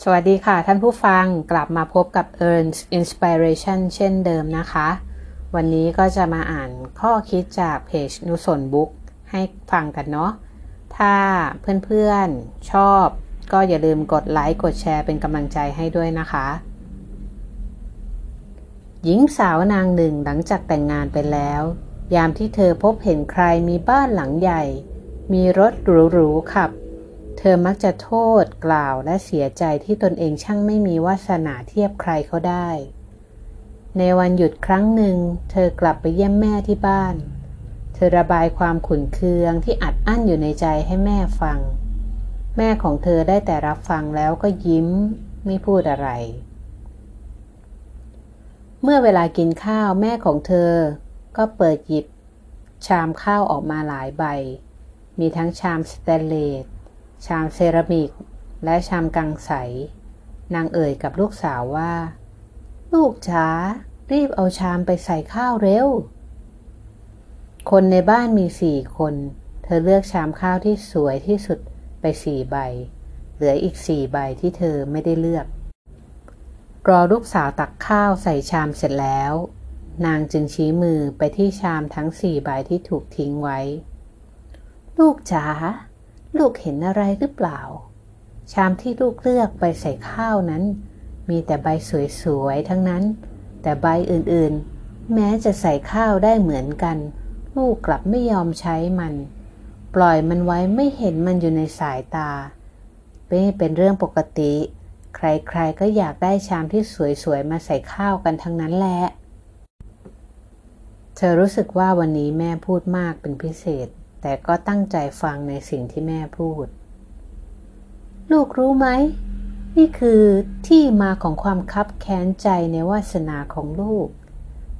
สวัสดีค่ะ ท่านผู้ฟังกลับมาพบกับ e a r n Inspiration เช่นเดิมนะคะ วันนี้ก็จะมาอ่านข้อคิดจากเพจนุสนบุ๊กให้ฟังกันเนาะถ้าเพื่อนๆชอบก็อย่าลืมกดไลค์กดแชร์เป็นกำลังใจให้ด้วยนะคะ หญิงสาวนางหนึ่งหลังจากแต่งงานไปแล้ว ยามที่เธอพบเห็นใครมีบ้านหลังใหญ่ มีรถหรูๆขับ เธอมักจะโทษกล่าวและเสียใจที่ตนเองช่างไม่มีวาสนาเทียบใครเขาได้ ในวันหยุดครั้งหนึ่ง เธอกลับไปเยี่ยมแม่ที่บ้าน เธอระบายความขุ่นเคืองที่อัดอั้นอยู่ในใจให้แม่ฟัง แม่ของเธอได้แต่รับฟังแล้วก็ยิ้มไม่พูดอะไร เมื่อเวลากินข้าวแม่ของเธอก็เปิดหยิบ ชามข้าวออกมาหลายใบ มีทั้งชามสแตนเลส ชามเซรามิก และชามกังใส นางเอ่ยกับลูกสาวว่า ลูกจ๋ารีบเอาชามไปใส่ข้าวเร็ว คนในบ้านมีสี่คน เธอเลือกชามข้าวที่สวยที่สุดไปสี่ใบ เหลืออีกสี่ใบที่เธอไม่ได้เลือก รอลูกสาวตักข้าวใส่ชามเสร็จแล้ว นางจึงชี้มือไปที่ชามทั้งสี่ใบที่ถูกทิ้งไว้ ลูกจ๋า ลูกเห็นอะไรหรือเปล่า ชามที่ลูกเลือกไปใส่ข้าวนั้น มีแต่ใบสวยๆทั้งนั้น แต่ใบอื่นๆ แม้จะใส่ข้าวได้เหมือนกัน ลูกกลับไม่ยอมใช้มัน ปล่อยมันไว้ไม่เห็นมันอยู่ในสายตาเป็นเป็นเรื่องปกติ ใครๆก็อยากได้ชามที่สวยๆมาใส่ข้าวกันทั้งนั้นแหละเธอรู้สึกว่าวันนี้แม่พูดมากเป็นพิเศษ แต่ก็ตั้งใจฟังในสิ่งที่แม่พูด ลูกรู้ไหม นี่คือที่มาของความคับแค้นใจในวาสนาของลูก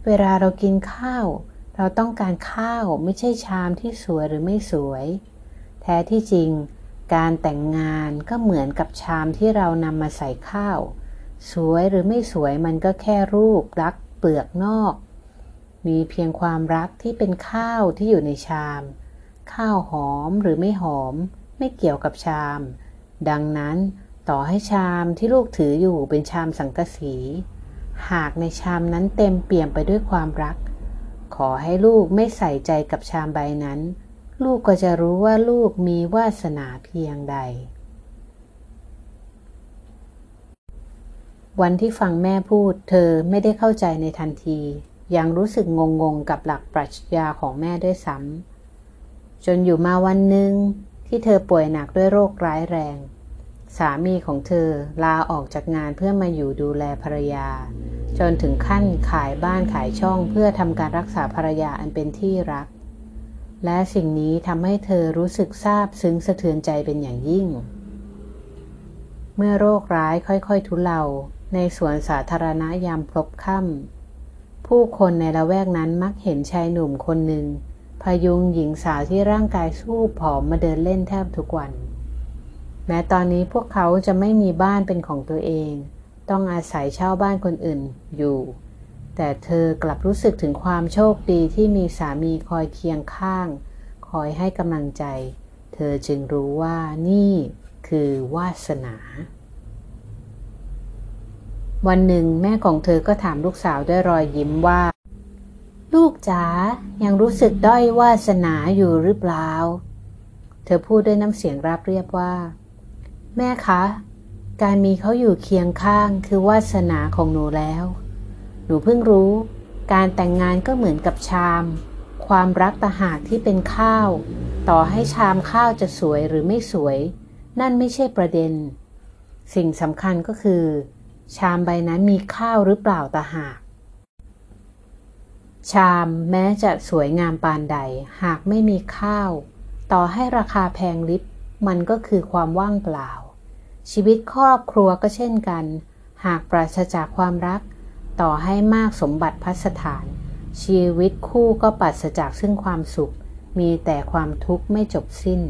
เวลาเรากินข้าว เราต้องการข้าวไม่ใช่ชามที่สวยหรือไม่สวย แท้ที่จริง การแต่งงานก็เหมือนกับชามที่เรานำมาใส่ข้าว สวยหรือไม่สวยมันก็แค่รูปลักเปลือกนอก มีเพียงความรักที่เป็นข้าวที่อยู่ในชาม ข้าวหอมหรือไม่หอม ไม่เกี่ยวกับชาม ดังนั้นต่อให้ชามที่ลูกถืออยู่เป็นชามสังกะสี หากในชามนั้นเต็มเปี่ยมไปด้วยความรัก ขอให้ลูกไม่ใส่ใจกับชามใบนั้น ลูกก็จะรู้ว่าลูกมีวาสนาเพียงใด วันที่ฟังแม่พูดเธอไม่ได้เข้าใจในทันที ยังรู้สึกงงๆกับหลักปรัชญาของแม่ด้วยซ้ำ จนอยู่มาวันหนึ่งที่เธอป่วยหนักด้วยโรคร้ายแรง สามีของเธอลาออกจากงานเพื่อมาอยู่ดูแลภรรยา จนถึงขั้นขายบ้านขายช่องเพื่อทำการรักษาภรรยาอันเป็นที่รัก และสิ่งนี้ทำให้เธอรู้สึกซาบซึ้งสะเทือนใจเป็นอย่างยิ่ง เมื่อโรคร้ายค่อยๆ ทุเลาในสวนสาธารณะยามพลบค่ำผู้คนในละแวกนั้นมักเห็นชายหนุ่มคนหนึ่ง พยุงหญิงสาวที่ร่างกายสู้ผอมมาเดินเล่นแทบทุกวัน แม้ตอนนี้พวกเขาจะไม่มีบ้านเป็นของตัวเอง ต้องอาศัยเช่าบ้านคนอื่นอยู่ แต่เธอกลับรู้สึกถึงความโชคดีที่มีสามีคอยเคียงข้าง คอยให้กำลังใจ เธอจึงรู้ว่านี่คือวาสนา วันหนึ่งแม่ของเธอก็ถามลูกสาวด้วยรอยยิ้มว่า ลูกจ๋ายังรู้สึกด้อยวาสนาอยู่หรือเปล่า เธอพูดด้วยน้ำเสียงราบเรียบว่า แม่คะ การมีเขาอยู่เคียงข้างคือวาสนาของหนูแล้ว หนูเพิ่งรู้ การแต่งงานก็เหมือนกับชาม ความรักตะหากที่เป็นข้าว ต่อให้ชามข้าวจะสวยหรือไม่สวย นั่นไม่ใช่ประเด็น สิ่งสำคัญก็คือ ชามใบนั้นมีข้าวหรือเปล่าตะหาก ชามแม้จะสวยงามปานใด หากไม่มีข้าว ต่อให้ราคาแพงลิบมันก็คือความว่างเปล่า ชีวิตครอบครัวก็เช่นกัน หากปราศจากความรัก ต่อให้มากสมบัติพัสถาน ชีวิตคู่ก็ปราศจากซึ่งความสุข มีแต่ความทุกข์ไม่จบสิ้น